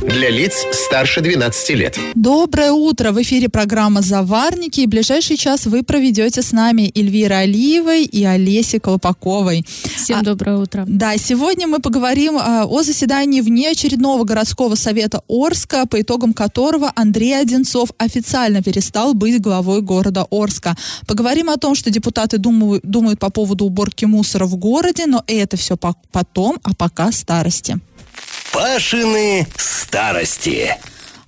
Для лиц старше 12 лет. Доброе утро! В эфире программа «Заварники» и ближайший час вы проведете с нами Эльвирой Алиевой и Олесей Колпаковой. Всем а, доброе утро. Да, сегодня мы поговорим а, о заседании внеочередного городского совета Орска, по итогам которого Андрей Одинцов официально перестал быть главой города Орска. Поговорим о том, что депутаты думают, думают по поводу уборки мусора в городе, но это все по потом, а пока старости. Пашины старости.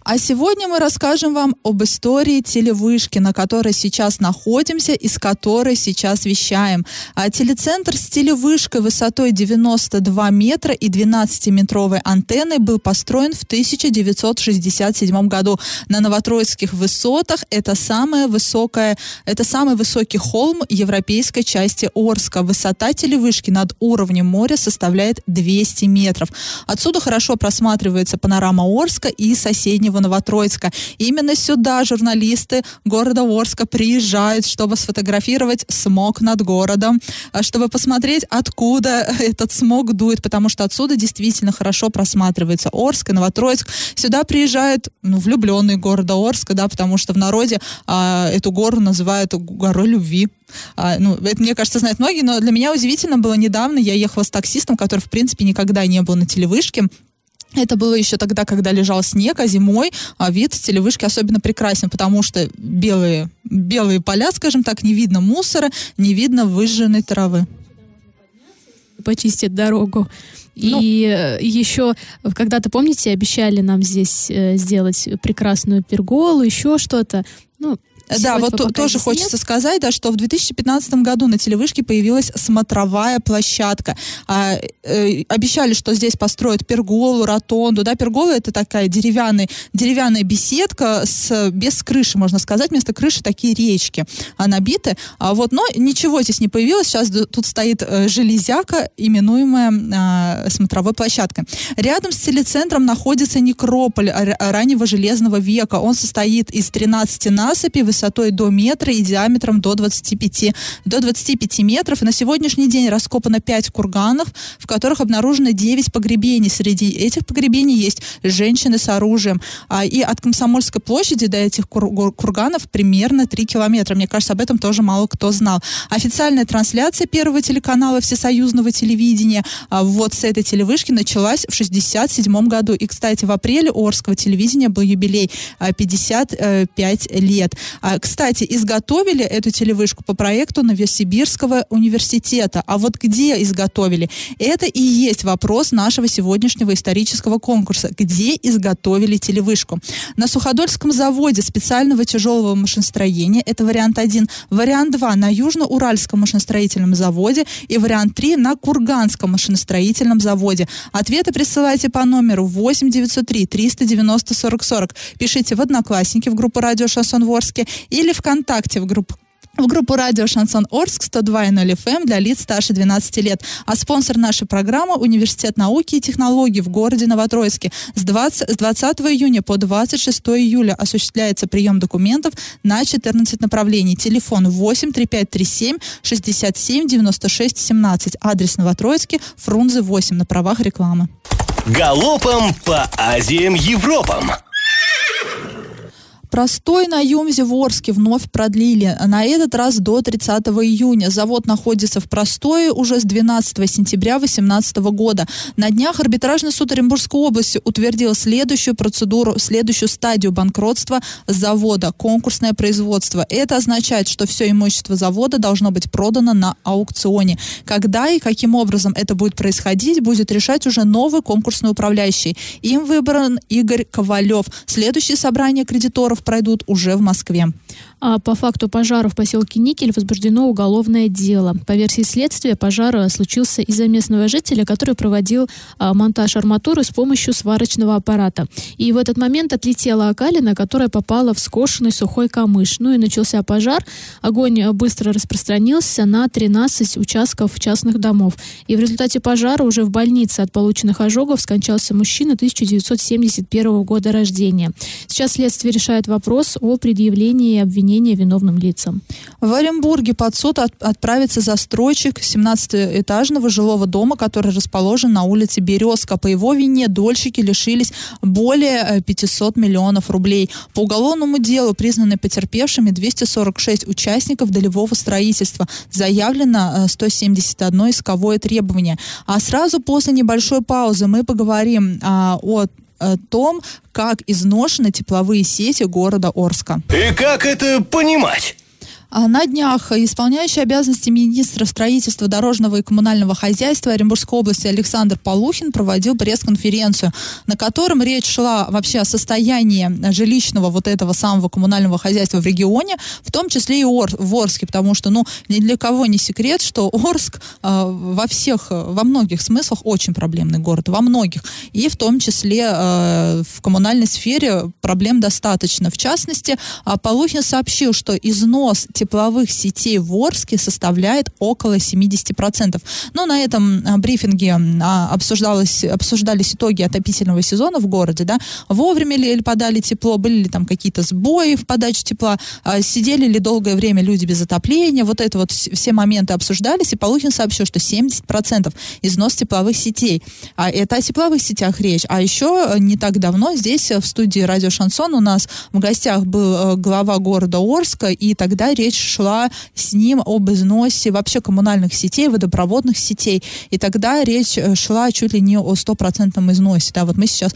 А сегодня мы расскажем вам об истории телевышки, на которой сейчас находимся и с которой сейчас вещаем. А телецентр с телевышкой высотой 92 метра и 12-метровой антенной был построен в 1967 году на Новотроицких высотах. Это самая высокая, это самый высокий холм европейской части Орска. Высота телевышки над уровнем моря составляет 200 метров. Отсюда хорошо просматривается панорама Орска и соседнего Нижнего Новотроицка. Именно сюда журналисты города Орска приезжают, чтобы сфотографировать смог над городом, а, чтобы посмотреть, откуда этот смог дует, потому что отсюда действительно хорошо просматривается Орск и Новотроицк. Сюда приезжают ну, влюбленные города Орска, да, потому что в народе а, эту гору называют горой любви. А, ну, это, мне кажется, знают многие, но для меня удивительно было недавно, я ехала с таксистом, который, в принципе, никогда не был на телевышке, это было еще тогда, когда лежал снег, а зимой а вид телевышки особенно прекрасен, потому что белые, белые поля, скажем так, не видно мусора, не видно выжженной травы. Почистить дорогу. Ну, и э, еще когда-то, помните, обещали нам здесь э, сделать прекрасную перголу, еще что-то. Ну, да, вот то, тоже нет. хочется сказать, да, что в 2015 году на телевышке появилась смотровая площадка. А, э, обещали, что здесь построят перголу, ротонду. Да, пергола это такая деревянная, деревянная беседка с, без крыши, можно сказать. Вместо крыши такие речки а, набиты. А вот, но ничего здесь не появилось. Сейчас тут стоит э, железяка, именуемая э, смотровой площадкой. Рядом с телецентром находится некрополь раннего железного века. Он состоит из 13 насыпей, высотой до метра и диаметром до 25, до 25 метров. И на сегодняшний день раскопано 5 курганов, в которых обнаружено 9 погребений. Среди этих погребений есть женщины с оружием. А, и от Комсомольской площади до этих кур курганов примерно 3 километра. Мне кажется, об этом тоже мало кто знал. Официальная трансляция первого телеканала всесоюзного телевидения а, вот с этой телевышки началась в 67 году. И, кстати, в апреле Орского телевидения был юбилей 55 а, лет. А, кстати, изготовили эту телевышку по проекту Новосибирского университета. А вот где изготовили? Это и есть вопрос нашего сегодняшнего исторического конкурса. Где изготовили телевышку? На Суходольском заводе специального тяжелого машиностроения. Это вариант 1. Вариант 2 на Южно-Уральском машиностроительном заводе. И вариант 3 на Курганском машиностроительном заводе. Ответы присылайте по номеру 8 903 390 40 40. Пишите в Одноклассники в группу Радио Шансон Ворске или ВКонтакте в группу в группу радио «Шансон Орск» 102.0 FM эм для лиц старше 12 лет. А спонсор нашей программы – Университет науки и технологий в городе Новотроицке. С 20, с 20 июня по 26 июля осуществляется прием документов на 14 направлений. Телефон 8 3537 67 96 17. Адрес Новотроицкий, Фрунзе 8 на правах рекламы. Галопом по Азиям Европам! Простой на Юмзе в Орске вновь продлили, на этот раз до 30 июня. Завод находится в Простое уже с 12 сентября 2018 года. На днях арбитражный суд Оренбургской области утвердил следующую процедуру, следующую стадию банкротства завода – конкурсное производство. Это означает, что все имущество завода должно быть продано на аукционе. Когда и каким образом это будет происходить, будет решать уже новый конкурсный управляющий. Им выбран Игорь Ковалев. Следующее собрание кредиторов пройдут уже в Москве. А по факту пожара в поселке Никель возбуждено уголовное дело. По версии следствия, пожар случился из-за местного жителя, который проводил а, монтаж арматуры с помощью сварочного аппарата. И в этот момент отлетела окалина, которая попала в скошенный сухой камыш. Ну и начался пожар. Огонь быстро распространился на 13 участков частных домов. И в результате пожара уже в больнице от полученных ожогов скончался мужчина 1971 года рождения. Сейчас следствие решает вопрос о предъявлении обвинения обвинения виновным лицам. В Оренбурге под суд от, отправится застройщик 17-этажного жилого дома, который расположен на улице Березка. По его вине дольщики лишились более 500 э, миллионов рублей. По уголовному делу признаны потерпевшими 246 участников долевого строительства. Заявлено 171 э, исковое требование. А сразу после небольшой паузы мы поговорим а, о о том, как изношены тепловые сети города Орска. И как это понимать? А на днях исполняющий обязанности министра строительства дорожного и коммунального хозяйства Оренбургской области Александр Полухин проводил пресс-конференцию, на котором речь шла вообще о состоянии жилищного вот этого самого коммунального хозяйства в регионе, в том числе и Ор, в Орске, потому что, ну, ни для кого не секрет, что Орск э, во всех, во многих смыслах очень проблемный город, во многих, и в том числе э, в коммунальной сфере проблем достаточно. В частности, Полухин сообщил, что износ тепловых сетей в Орске составляет около 70%. Но на этом а, брифинге а, обсуждалось, обсуждались итоги отопительного сезона в городе, да, вовремя ли подали тепло, были ли там какие-то сбои в подаче тепла, а, сидели ли долгое время люди без отопления, вот это вот все моменты обсуждались, и Полухин сообщил, что 70% износ тепловых сетей. А это о тепловых сетях речь. А еще не так давно здесь в студии радио Шансон у нас в гостях был глава города Орска, и тогда речь речь шла с ним об износе вообще коммунальных сетей, водопроводных сетей. И тогда речь э, шла чуть ли не о стопроцентном износе. Да, вот мы сейчас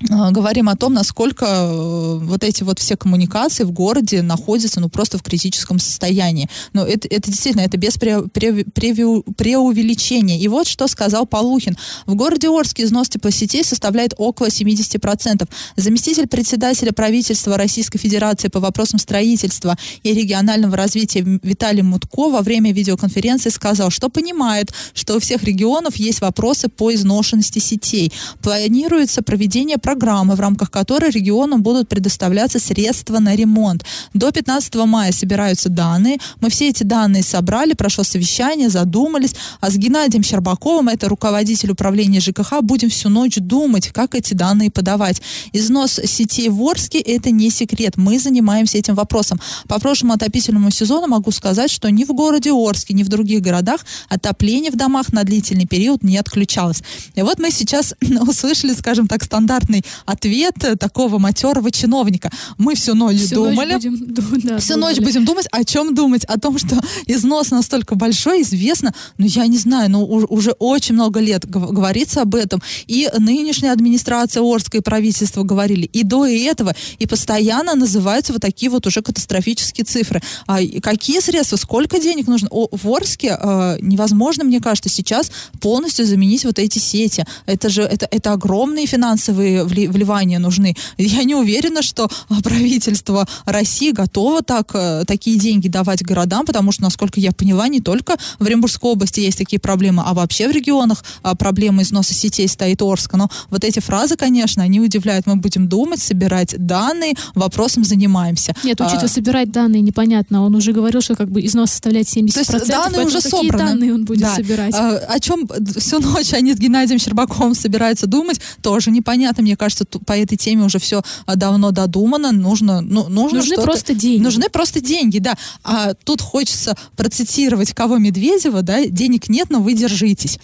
говорим о том, насколько э, вот эти вот все коммуникации в городе находятся ну просто в критическом состоянии. Но это, это действительно, это без пре, пре, пре, преувеличения. И вот что сказал Полухин. В городе Орске износ теплосетей составляет около 70%. Заместитель председателя правительства Российской Федерации по вопросам строительства и регионального развития Виталий Мутко во время видеоконференции сказал, что понимает, что у всех регионов есть вопросы по изношенности сетей. Планируется проведение программы, в рамках которой регионам будут предоставляться средства на ремонт. До 15 мая собираются данные. Мы все эти данные собрали, прошло совещание, задумались. А с Геннадием Щербаковым, это руководитель управления ЖКХ, будем всю ночь думать, как эти данные подавать. Износ сетей в Орске – это не секрет. Мы занимаемся этим вопросом. По прошлому отопительному сезону могу сказать, что ни в городе Орске, ни в других городах отопление в домах на длительный период не отключалось. И вот мы сейчас услышали, скажем так, стандартный прекрасный ответ такого матерого чиновника. Мы всю ночь всю думали. Ночь будем, да, всю думали. ночь будем думать, о чем думать? О том, что износ настолько большой, известно, ну, я не знаю, ну, уже очень много лет говорится об этом. И нынешняя администрация Орска и правительство говорили, и до этого, и постоянно называются вот такие вот уже катастрофические цифры. А какие средства, сколько денег нужно? О, в Орске э, невозможно, мне кажется, сейчас полностью заменить вот эти сети. Это же, это, это огромные финансовые вливания нужны. Я не уверена, что правительство России готово так, э, такие деньги давать городам, потому что, насколько я поняла, не только в Оренбургской области есть такие проблемы, а вообще в регионах а, проблемы износа сетей стоит Орска. Но вот эти фразы, конечно, они удивляют. Мы будем думать, собирать данные, вопросом занимаемся. Нет, учитывая а, собирать данные, непонятно. Он уже говорил, что как бы износ составляет 70%. То есть данные уже какие собраны. данные он будет да. собирать? А, о чем всю ночь они с Геннадием Щербаковым собираются думать, тоже непонятно. Мне кажется, по этой теме уже все а, давно додумано. Нужно, ну, нужно Нужны просто деньги. Нужны просто деньги, да. А тут хочется процитировать кого Медведева, да, денег нет, но вы держитесь.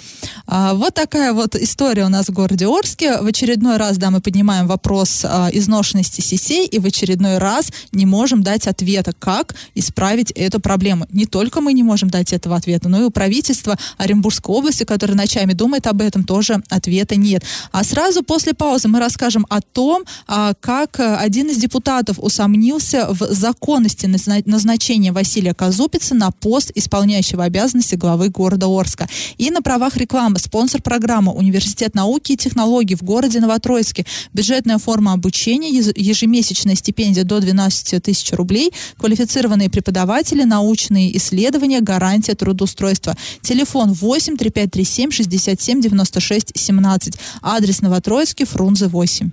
А, вот такая вот история у нас в городе Орске. В очередной раз, да, мы поднимаем вопрос а, изношенности сетей и в очередной раз не можем дать ответа, как исправить эту проблему. Не только мы не можем дать этого ответа, но и у правительства Оренбургской области, которое ночами думает об этом, тоже ответа нет. А сразу после паузы мы расскажем о том, а, как один из депутатов усомнился в законности назначения Василия Казупица на пост исполняющего обязанности главы города Орска. И на правах рекламы спонсор программы Университет науки и технологий в городе Новотроицке. Бюджетная форма обучения, ежемесячная стипендия до 12 тысяч рублей, квалифицированные преподаватели, научные исследования, гарантия трудоустройства. Телефон 8 3537 67 96 17. Адрес Новотроицкий, Фрунзе 8.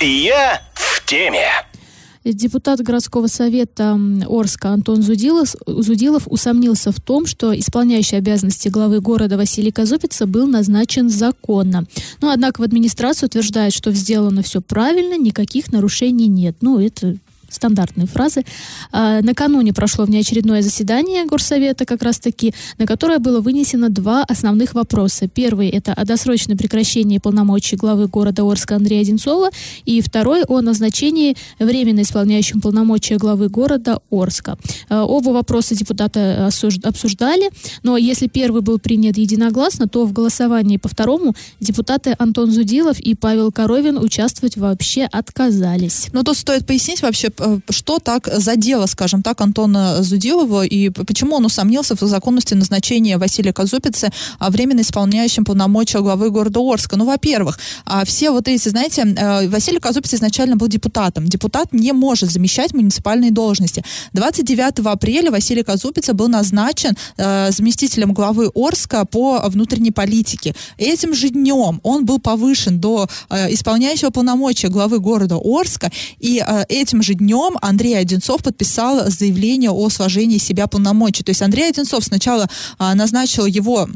Я в теме. Депутат городского совета Орска Антон Зудилов, Зудилов усомнился в том, что исполняющий обязанности главы города Василий Казупица был назначен законно. Но, однако, в администрации утверждает, что сделано все правильно, никаких нарушений нет. Ну, это стандартные фразы. А, накануне прошло внеочередное заседание Горсовета, как раз-таки, на которое было вынесено два основных вопроса. Первый – это о досрочном прекращении полномочий главы города Орска Андрея Одинцова, и второй – о назначении временно исполняющим полномочия главы города Орска. А, оба вопроса депутаты обсуждали, но если первый был принят единогласно, то в голосовании по второму депутаты Антон Зудилов и Павел Коровин участвовать вообще отказались. Но тут стоит пояснить вообще, что так задело, скажем так, Антона Зудилова и почему он усомнился в законности назначения Василия Казупицы а, временно исполняющим полномочия главы города Орска. Ну, во-первых, а, все вот эти, знаете, э, Василий Казупиц изначально был депутатом. Депутат не может замещать муниципальные должности. 29 апреля Василий Казупица был назначен э, заместителем главы Орска по внутренней политике. Этим же днем он был повышен до исполняющего полномочия главы города Орска, и этим же днем днем Андрей Одинцов подписал заявление о сложении себя полномочий. То есть Андрей Одинцов сначала а, назначил его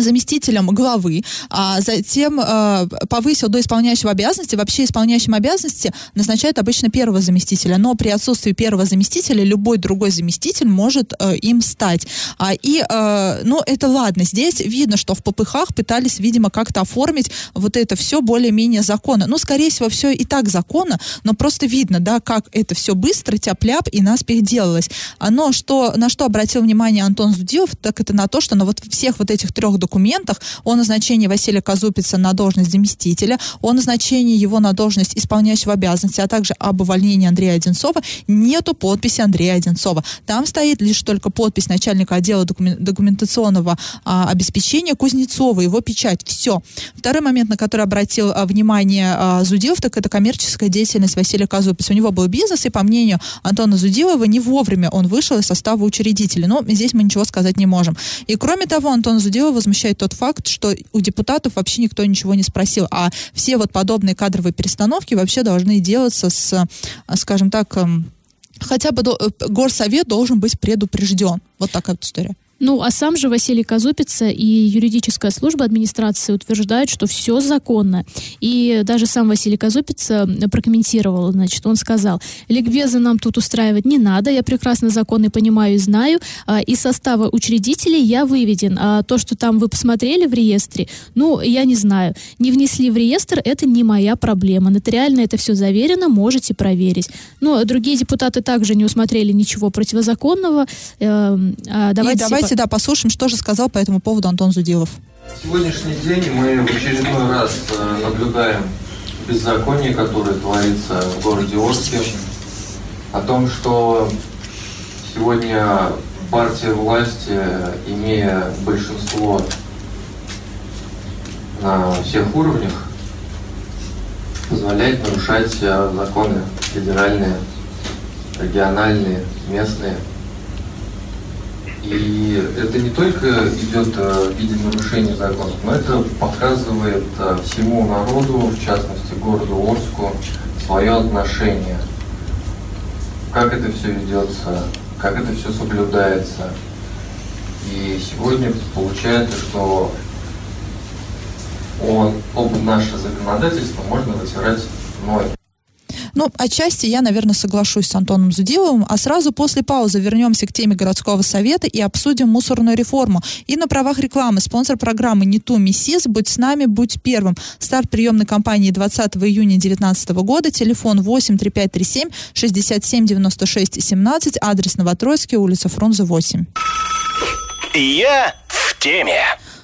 заместителем главы, а затем э, повысил до исполняющего обязанности. Вообще исполняющим обязанности назначают обычно первого заместителя, но при отсутствии первого заместителя любой другой заместитель может э, им стать. А, и, э, ну, это ладно. Здесь видно, что в ППХ пытались, видимо, как-то оформить вот это все более-менее законно. Ну, скорее всего, все и так законно, но просто видно, да, как это все быстро, тяп-ляп и наспех делалось. А, но что, на что обратил внимание Антон Зудилов, так это на то, что на вот всех вот этих трех документах о назначении Василия Казупица на должность заместителя, о назначении его на должность исполняющего обязанности, а также об увольнении Андрея Одинцова, нету подписи Андрея Одинцова. Там стоит лишь только подпись начальника отдела документационного а, обеспечения Кузнецова, его печать. Все. Второй момент, на который обратил а, внимание а, Зудилов, так это коммерческая деятельность Василия Казупица. У него был бизнес, и по мнению Антона Зудилова, не вовремя он вышел из состава учредителя. Но здесь мы ничего сказать не можем. И кроме того, Антон Зудилов возмущает тот факт, что у депутатов вообще никто ничего не спросил, а все вот подобные кадровые перестановки вообще должны делаться с, скажем так, эм, хотя бы э, горсовет должен быть предупрежден. Вот такая вот история. Ну, а сам же Василий Казупица и юридическая служба администрации утверждают, что все законно. И даже сам Василий Казупица прокомментировал, значит, он сказал, ликбезы нам тут устраивать не надо, я прекрасно законы понимаю и знаю, а, из состава учредителей я выведен. А то, что там вы посмотрели в реестре, ну, я не знаю. Не внесли в реестр, это не моя проблема. Нотариально это все заверено, можете проверить. Но другие депутаты также не усмотрели ничего противозаконного. Эм, а давайте, и давайте Давайте, да, послушаем, что же сказал по этому поводу Антон Зудилов. Сегодняшний день мы в очередной раз э, наблюдаем беззаконие, которое творится в городе Орске, о том, что сегодня партия власти, имея большинство на всех уровнях, позволяет нарушать э, законы федеральные, региональные, местные – и это не только идет э, в виде нарушения законов, но это показывает э, всему народу, в частности городу Орску, свое отношение. Как это все ведется, как это все соблюдается. И сегодня получается, что он, оба наше законодательство можно вытирать ноль. Ну, отчасти я, наверное, соглашусь с Антоном Зудиловым, а сразу после паузы вернемся к теме городского совета и обсудим мусорную реформу. И на правах рекламы спонсор программы «Не ту МИСИС» «Будь с нами, будь первым». Старт приемной кампании 20 июня 2019 года. Телефон 8 3537 67 96 17. Адрес Новотроицкий, улица Фрунзе 8. Я в теме.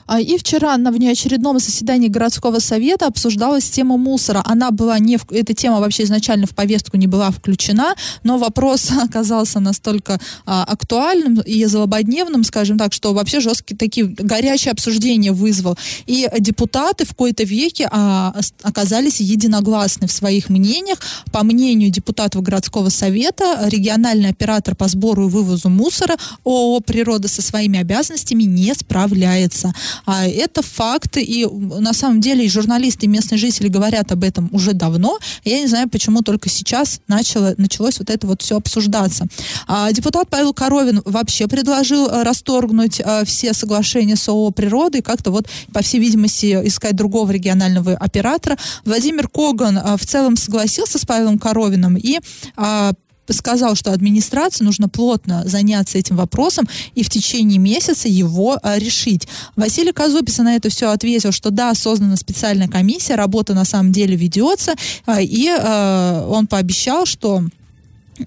А, И вчера на внеочередном заседании городского совета обсуждалась тема мусора. Она была не... В... Эта тема вообще изначально в повестку не была включена, но вопрос оказался настолько а, актуальным и злободневным, скажем так, что вообще жесткие такие горячие обсуждения вызвал. И депутаты в кои-то веке а, оказались единогласны в своих мнениях. По мнению депутатов городского совета, региональный оператор по сбору и вывозу мусора ООО «Природа» со своими обязанностями не справляется. А это факт, и на самом деле и журналисты, и местные жители говорят об этом уже давно. Я не знаю, почему только сейчас начало, началось вот это вот все обсуждаться. А депутат Павел Коровин вообще предложил э, расторгнуть э, все соглашения с ООО «Природа» и как-то вот, по всей видимости, искать другого регионального оператора. Владимир Коган э, в целом согласился с Павелом Коровиным и а, сказал, что администрации нужно плотно заняться этим вопросом и в течение месяца его а, решить. Василий Казупица на это все ответил, что да, создана специальная комиссия, работа на самом деле ведется, а, и а, он пообещал, что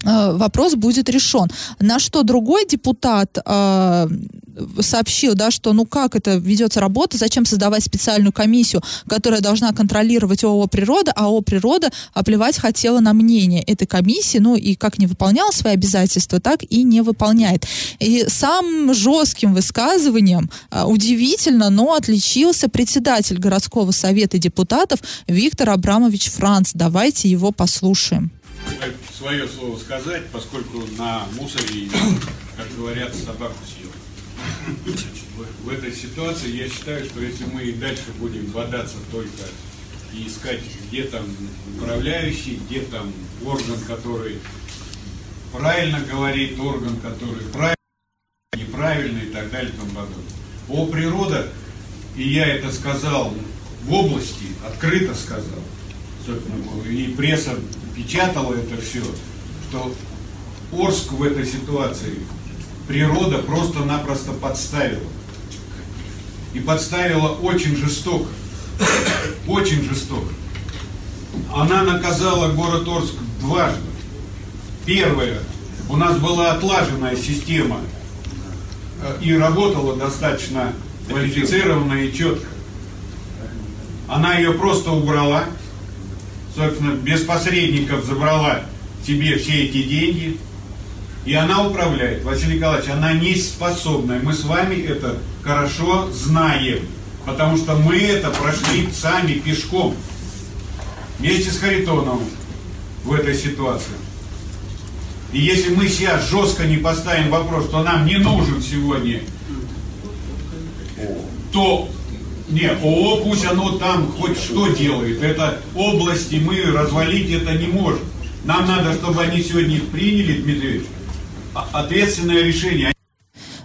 вопрос будет решен. На что другой депутат э, сообщил, да, что ну как это ведется работа, зачем создавать специальную комиссию, которая должна контролировать ООО «Природа», а ООО «Природа» оплевать хотела на мнение этой комиссии, ну и как не выполняла свои обязательства, так и не выполняет. И самым жестким высказыванием, а, удивительно, но отличился председатель городского совета депутатов Виктор Абрамович Франц. Давайте его послушаем. Свое слово сказать, поскольку на мусоре, как говорят, собаку съел. В, этой ситуации я считаю, что если мы и дальше будем бодаться только и искать, где там управляющий, где там орган, который правильно говорит, орган, который правильно, неправильно и так далее и тому подобное. О природа, и я это сказал в области, открыто сказал, и пресса печатала это все, что Орск в этой ситуации природа просто-напросто подставила. И подставила очень жестоко. Очень жестоко. Она наказала город Орск дважды. Первое, у нас была отлаженная система э, и работала достаточно квалифицированно и четко. Она ее просто убрала, собственно, без посредников забрала себе все эти деньги, и она управляет. Василий Николаевич, она не способная. Мы с вами это хорошо знаем, потому что мы это прошли сами пешком, вместе с Харитоновым в этой ситуации. И если мы сейчас жестко не поставим вопрос, что нам не нужен сегодня, то не, ООО пусть оно там хоть что делает. Это области мы развалить это не можем. Нам надо, чтобы они сегодня приняли, Дмитрий Ильич, а- ответственное решение.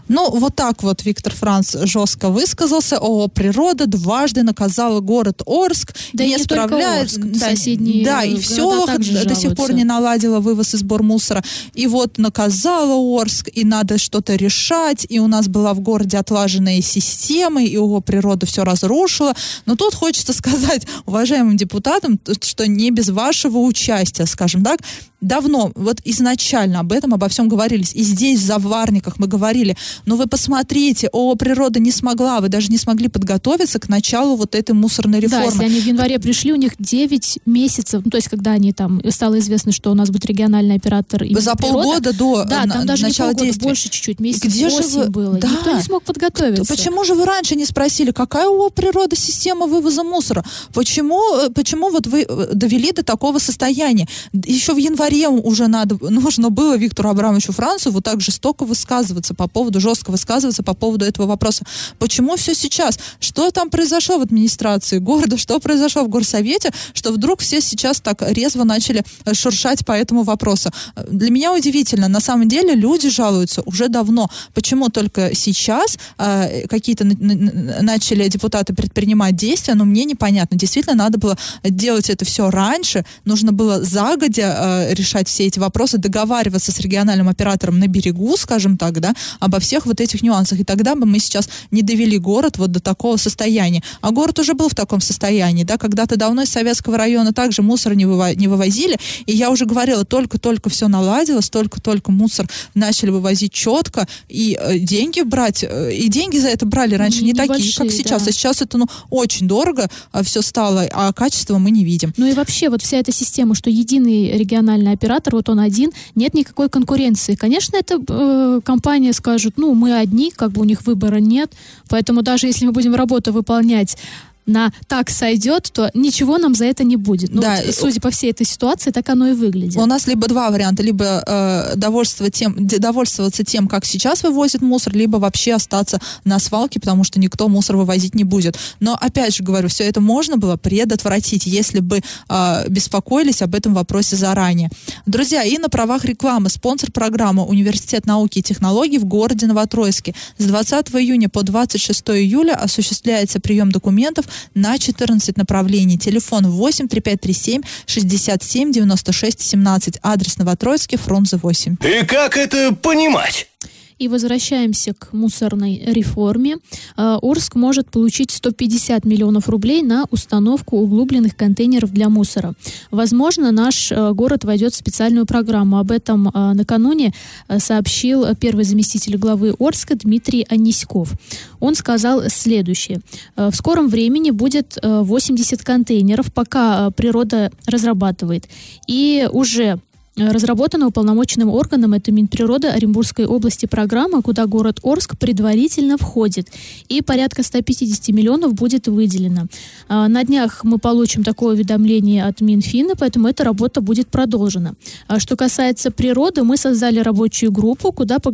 Ну, вот так вот Виктор Франц жестко высказался. ООО «Природа» дважды наказала город Орск. Да и не справляет- Орск, да, соседние Да, и в города селах до сих пор жалуются. не наладила вывоз и сбор мусора. И вот наказала Орск, и надо что-то решать. И у нас была в городе отлаженная система, и ООО «Природа» все разрушила. Но тут хочется сказать уважаемым депутатам, что не без вашего участия, скажем так, давно, вот изначально об этом, обо всем говорились. И здесь, в Заварниках, мы говорили, но вы посмотрите, о, природа не смогла, вы даже не смогли подготовиться к началу вот этой мусорной Да, реформы. если они в январе пришли, у них 9 месяцев, ну, то есть, когда они там, стало известно, что у нас будет региональный оператор За природа, полгода до Да, э, там даже начала не полгода, действия. больше чуть-чуть, месяц Где же 8 вы- было. Да. Никто не смог подготовиться. Почему же вы раньше не спросили, какая у природы система вывоза мусора? Почему, э, почему вот вы э, довели до такого состояния? Еще в январе уже надо, нужно было Виктору Абрамовичу Францеву так жестоко высказываться по поводу, жестко высказываться по поводу этого вопроса. Почему все сейчас? Что там произошло в администрации города? Что произошло в горсовете? Что вдруг все сейчас так резво начали э, шуршать по этому вопросу? Э, Для меня удивительно. На самом деле люди жалуются уже давно. Почему только сейчас э, какие-то начали депутаты предпринимать действия, но мне непонятно. Действительно, надо было делать это все раньше. Нужно было загодя э, решать все эти вопросы, договариваться с региональным оператором на берегу, скажем так, да, обо всех всех вот этих нюансах. И тогда бы мы сейчас не довели город вот до такого состояния. А город уже был в таком состоянии, да, когда-то давно из советского района также мусор не, выво- не вывозили. И я уже говорила, только-только все наладилось, только-только мусор начали вывозить четко, и э, деньги брать, э, и деньги за это брали раньше не, такие, как Небольшие, сейчас. да. А сейчас это, ну, очень дорого все стало, а качества мы не видим. Ну и вообще вот вся эта система, что единый региональный оператор, вот он один, нет никакой конкуренции. Конечно, эта э, компания скажет, ну мы одни, как бы у них выбора нет, поэтому даже если мы будем работу выполнять на так сойдет, то ничего нам за это не будет. Ну, Да, вот, судя по всей этой ситуации, так оно и выглядит. У нас либо два варианта, либо э, довольствоваться, тем, довольствоваться тем, как сейчас вывозят мусор, либо вообще остаться на свалке, потому что никто мусор вывозить не будет. Но опять же говорю, все это можно было предотвратить, если бы э, беспокоились об этом вопросе заранее. Друзья, и на правах рекламы спонсор программы Университет науки и технологий в городе Новотроицке. С 20 июня по 26 июля осуществляется прием документов на 14 направлений. Телефон 8 3537 67 96 17. Адрес Новотроицкий, фронт 8. И как это понимать? И возвращаемся к мусорной реформе. Э, Орск может получить 150 миллионов рублей на установку углубленных контейнеров для мусора. Возможно, наш э, город войдет в специальную программу. Об этом э, накануне сообщил первый заместитель главы Орска Дмитрий Аниськов. Он сказал следующее. В скором времени будет э, 80 контейнеров, пока природа разрабатывает. И уже разработана уполномоченным органом, это Минприроды Оренбургской области программа, куда город Орск предварительно входит. И порядка 150 миллионов будет выделено. А, На днях мы получим такое уведомление от Минфина, поэтому эта работа будет продолжена. А Что касается природы, мы создали рабочую группу, куда по,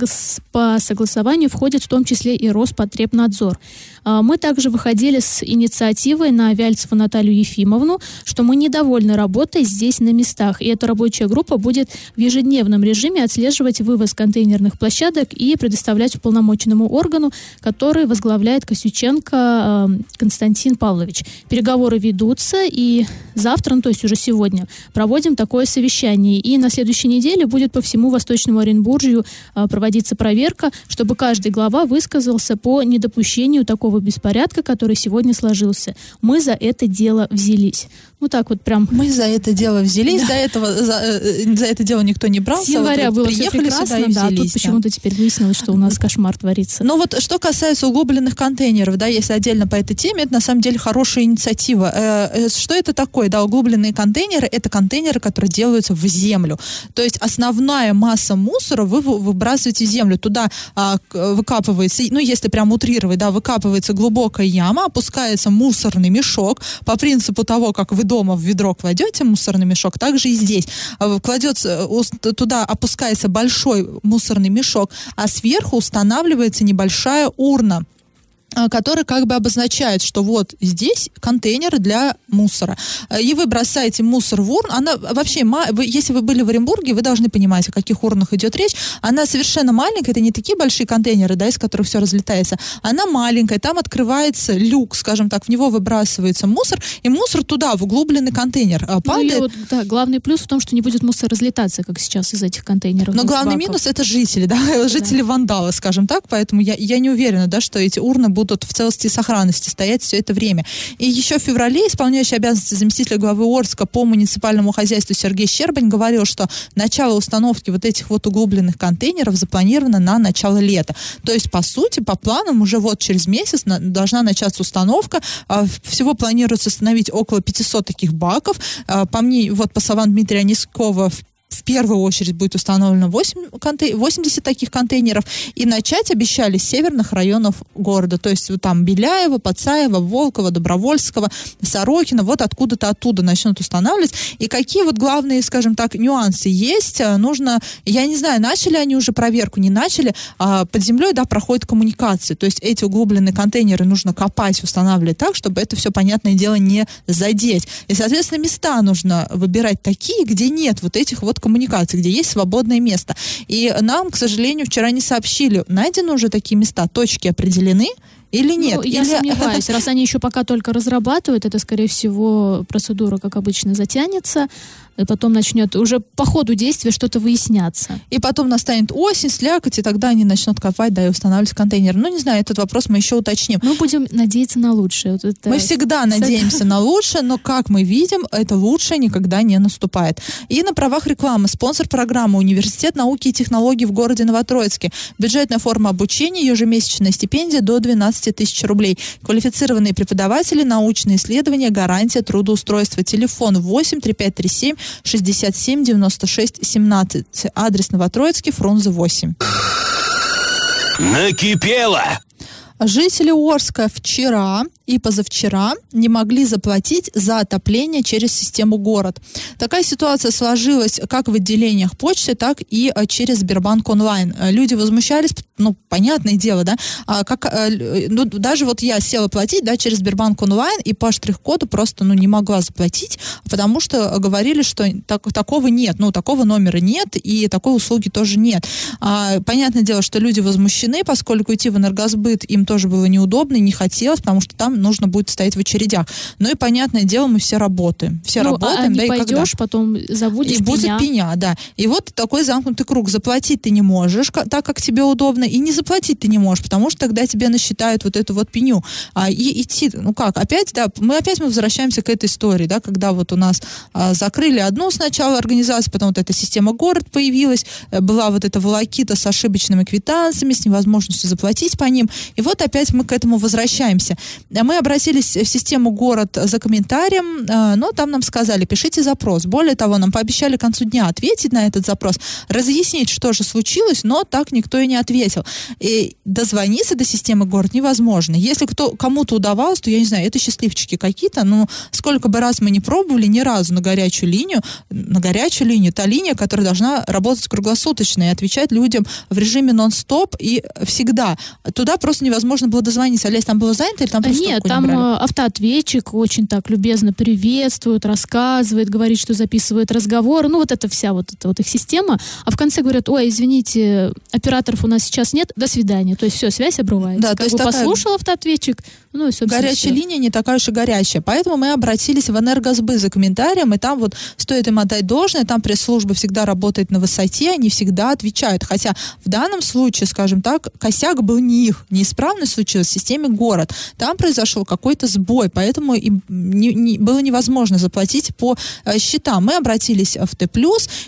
по согласованию входит в том числе и Роспотребнадзор. А, Мы также выходили с инициативой на Вяльцеву Наталью Ефимовну, что мы недовольны работой здесь на местах. И эта рабочая группа будет в ежедневном режиме отслеживать вывоз контейнерных площадок и предоставлять уполномоченному органу, который возглавляет Косюченко э, Константин Павлович. Переговоры ведутся, и завтра, ну то есть уже сегодня, проводим такое совещание. И на следующей неделе будет по всему Восточному Оренбуржью э, проводиться проверка, чтобы каждый глава высказался по недопущению такого беспорядка, который сегодня сложился. Мы за это дело взялись. Ну так вот прям Мы за это дело взялись, до этого за, э, за это дело никто не брался. с января вот было все приехали прекрасно, сюда и да, взялись, тут да. почему-то теперь выяснилось, что у нас кошмар творится. Ну вот что касается углубленных контейнеров, да, если отдельно по этой теме, это на самом деле хорошая инициатива. Э, э, Что это такое? Да, углубленные контейнеры это контейнеры, которые делаются в землю. То есть основная масса мусора вы вы- выбрасываете в землю. Туда а, выкапывается, ну если прям утрировать, да, выкапывается глубокая яма, опускается мусорный мешок по принципу того, как вы дома в ведро кладете мусорный мешок, также и здесь. А, Кладется, э, туда опускается большой мусорный мешок, а сверху устанавливается небольшая урна который как бы обозначает, что вот здесь контейнер для мусора. А, И вы бросаете мусор в урну. Она вообще, если вы были в Оренбурге, вы должны понимать, о каких урнах идет речь. Она совершенно маленькая, это не такие большие контейнеры, да, из которых все разлетается. Она маленькая, там открывается люк, скажем так, в него выбрасывается мусор, и мусор туда, в углубленный контейнер а, Ну падает. вот, да, главный плюс в том, что не будет мусор разлетаться, как сейчас из этих контейнеров. Но главный баков. минус это жители, да, жители вандалы, скажем так, поэтому я, я не уверена, да, что эти урны будут в целости и сохранности стоять все это время. И еще в феврале исполняющий обязанности заместителя главы Орска по муниципальному хозяйству Сергей Щербань говорил, что начало установки вот этих вот углубленных контейнеров запланировано на начало лета. То есть, по сути, по планам уже вот через месяц на- должна начаться установка. А, Всего планируется установить около 500 таких баков. А, По мне, вот по словам Дмитрия Нискова, в в первую очередь будет установлено 8 контей- 80 таких контейнеров. И начать обещали с северных районов города. То есть вот там Беляева, Пацаева, Волкова, Добровольского, Сорокина. Вот откуда-то оттуда начнут устанавливать. И какие вот главные, скажем так, нюансы есть? А, Нужно, я не знаю, начали они уже проверку, не начали. А под землей, да, проходит коммуникация. То есть эти углубленные контейнеры нужно копать, устанавливать так, чтобы это все, понятное дело, не задеть. И, соответственно, места нужно выбирать такие, где нет вот этих вот коммуникаций, где есть свободное место. И нам, к сожалению, вчера не сообщили, найдены уже такие места, точки определены, Или нет? Ну, я Или- сомневаюсь. Раз они еще пока только разрабатывают, это, скорее всего, процедура, как обычно, затянется, потом начнет уже по ходу действия что-то выясняться. И потом настанет осень, слякоть, и тогда они начнут копать, да, и устанавливать контейнер. Ну, не знаю, этот вопрос мы еще уточним. Мы будем надеяться на лучшее. Вот это- Мы всегда надеемся на лучшее, но, как мы видим, это лучшее никогда не наступает. И на правах рекламы спонсор программы Университет науки и технологий в городе Новотроицке. Бюджетная форма обучения, ежемесячная стипендия до 12 тысяч рублей. Квалифицированные преподаватели, научные исследования, гарантия трудоустройства. Телефон 8 3537 67 96 17. Адрес Новотроицкий, Фрунзе 8. Накипело! Жители Орска вчера и позавчера не могли заплатить за отопление через систему город. Такая ситуация сложилась как в отделениях почты, так и э, через Сбербанк онлайн. Э, Люди возмущались, ну, понятное дело, да, а как, э, ну, даже вот я села платить, да, через Сбербанк онлайн и по штрих-коду просто, ну, не могла заплатить, потому что говорили, что так- такого нет, ну, такого номера нет и такой услуги тоже нет. А, понятное дело, что люди возмущены, поскольку идти в энергосбыт им тоже было неудобно и не хотелось, потому что там нужно будет стоять в очередях. Ну и понятное дело, мы все работаем. Все Ну, а работаем, не да, и когда. пойдешь, потом забудешь И будет пеня. пеня, да. И вот такой замкнутый круг. Заплатить ты не можешь, так как тебе удобно, и не заплатить ты не можешь, потому что тогда тебе насчитают вот эту вот пеню. А, и идти, ну как, опять, да, мы опять мы возвращаемся к этой истории, да, когда вот у нас а, закрыли одну сначала организацию, потом вот эта система город появилась, э, была вот эта волокита с ошибочными квитанциями, с невозможностью заплатить по ним. И вот опять мы к этому возвращаемся. Мы обратились в систему город за комментарием, э, но там нам сказали, пишите запрос. Более того, нам пообещали к концу дня ответить на этот запрос, разъяснить, что же случилось, но так никто и не ответил. И дозвониться до системы город невозможно. Если кто, кому-то удавалось, то, я не знаю, это счастливчики какие-то, но сколько бы раз мы не пробовали, ни разу на горячую линию, на горячую линию, та линия, которая должна работать круглосуточно и отвечать людям в режиме нон-стоп и всегда. Туда просто невозможно было дозвониться. Олесь, там было занято или там просто Нет, трубку не там брали? э, автоответчик очень так любезно приветствует, рассказывает, говорит, что записывает разговор. Ну, вот это вся вот эта вот их система. А в конце говорят, ой, извините, операторов у нас сейчас нет, до свидания. То есть все, связь обрывается. Да, как то есть бы такая- послушал автоответчик, ну и, собственно, Горячая всё. линия не такая уж и горячая. Поэтому мы обратились в энергосбы за комментарием, и там вот стоит им отдать должное, там пресс-служба всегда работает на высоте, они всегда отвечают. Хотя в данном случае, скажем так, косяк был не их, неисправность случилась в системе город. Там произошел какой-то сбой, поэтому им не- не- было невозможно заплатить по э, счетам. Мы обратились в Т+,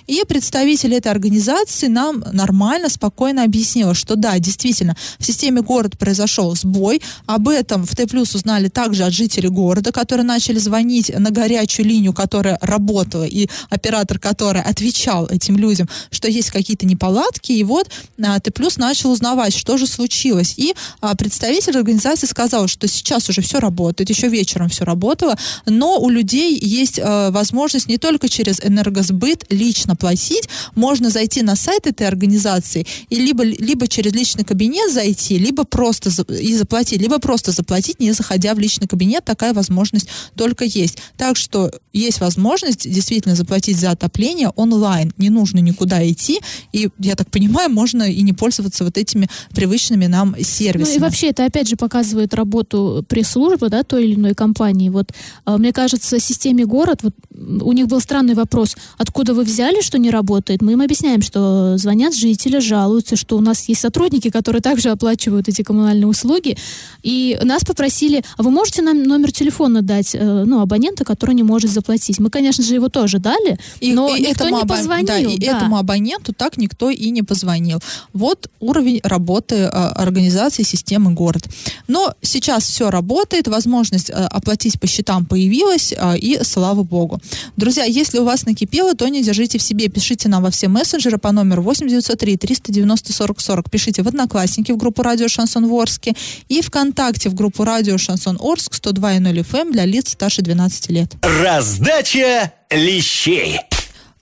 и представитель этой организации нам нормально, спокойно объяснила, что да, действительно, в системе город произошел сбой. Об этом в Т+, узнали также от жителей города, которые начали звонить на горячую линию, которая работала, и оператор, который отвечал этим людям, что есть какие-то неполадки, и вот а, Т+, начал узнавать, что же случилось. И а, представитель организации сказал, что сейчас уже все работает, еще вечером все работало, но у людей есть э, возможность не только через энергосбыт лично платить, можно зайти на сайт этой организации и либо, либо через личный кабинет зайти, либо просто за- и заплатить, либо просто заплатить, не заходя в личный кабинет, такая возможность только есть. Так что есть возможность действительно заплатить за отопление онлайн, не нужно никуда идти, и, я так понимаю, можно и не пользоваться вот этими привычными нам сервисами. Ну и вообще это опять же показывает работу пресс-службы, да, той или иной компании. Вот а, мне кажется, системе город, вот у них был странный вопрос, откуда вы взяли, что не работает? Мы им объясняем, что звонят жители, жалуются, что у нас есть сотрудники, которые также оплачивают эти коммунальные услуги, и нас попросили, а вы можете нам номер телефона дать, э, ну, абонента, который не может заплатить? Мы, конечно же, его тоже дали, И- но и никто не позвонил. да, и да. этому абоненту так никто и не позвонил. Вот уровень работы э, организации системы город. Но сейчас все работает, возможность э, оплатить по счетам появилась, э, и слава богу. Друзья, если у вас накипело, то не держите в себе, пишите нам во все мессенджеры по номеру 8903 390 40 40. Пишите в Одноклассники в группу Радио Шансон Ворске и ВКонтакте в группу Радио Шансон Орск 102.0 FM для лиц старше 12 лет. Раздача лещей.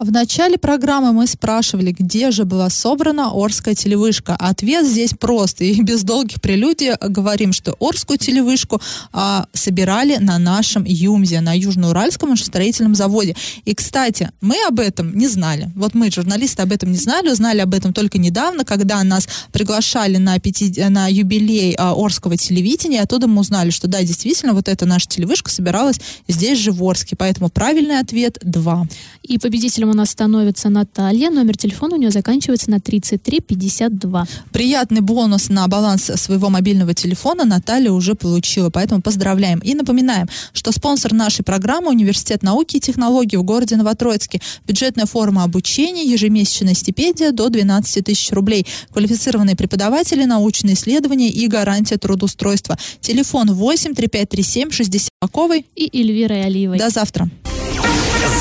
В начале программы мы спрашивали, где же была собрана Орская телевышка. Ответ здесь прост. И без долгих прелюдий говорим, что Орскую телевышку а, собирали на нашем ЮМЗе, на Южноуральском машиностроительном заводе. И, кстати, мы об этом не знали. Вот мы, журналисты, об этом не знали, узнали об этом только недавно, когда нас приглашали на, пяти, на юбилей а, Орского телевидения. И оттуда мы узнали, что да, действительно, вот эта наша телевышка собиралась здесь же в Орске. Поэтому правильный ответ 2. И победителем у нас становится Наталья. Номер телефона у нее заканчивается на 3352. Приятный бонус на баланс своего мобильного телефона Наталья уже получила, поэтому поздравляем. И напоминаем, что спонсор нашей программы Университет науки и технологий в городе Новотроицке. Бюджетная форма обучения, ежемесячная стипендия до 12 тысяч рублей. Квалифицированные преподаватели, научные исследования и гарантия трудоустройства. Телефон 8 3537 60 и Эльвирой Алиевой. До завтра.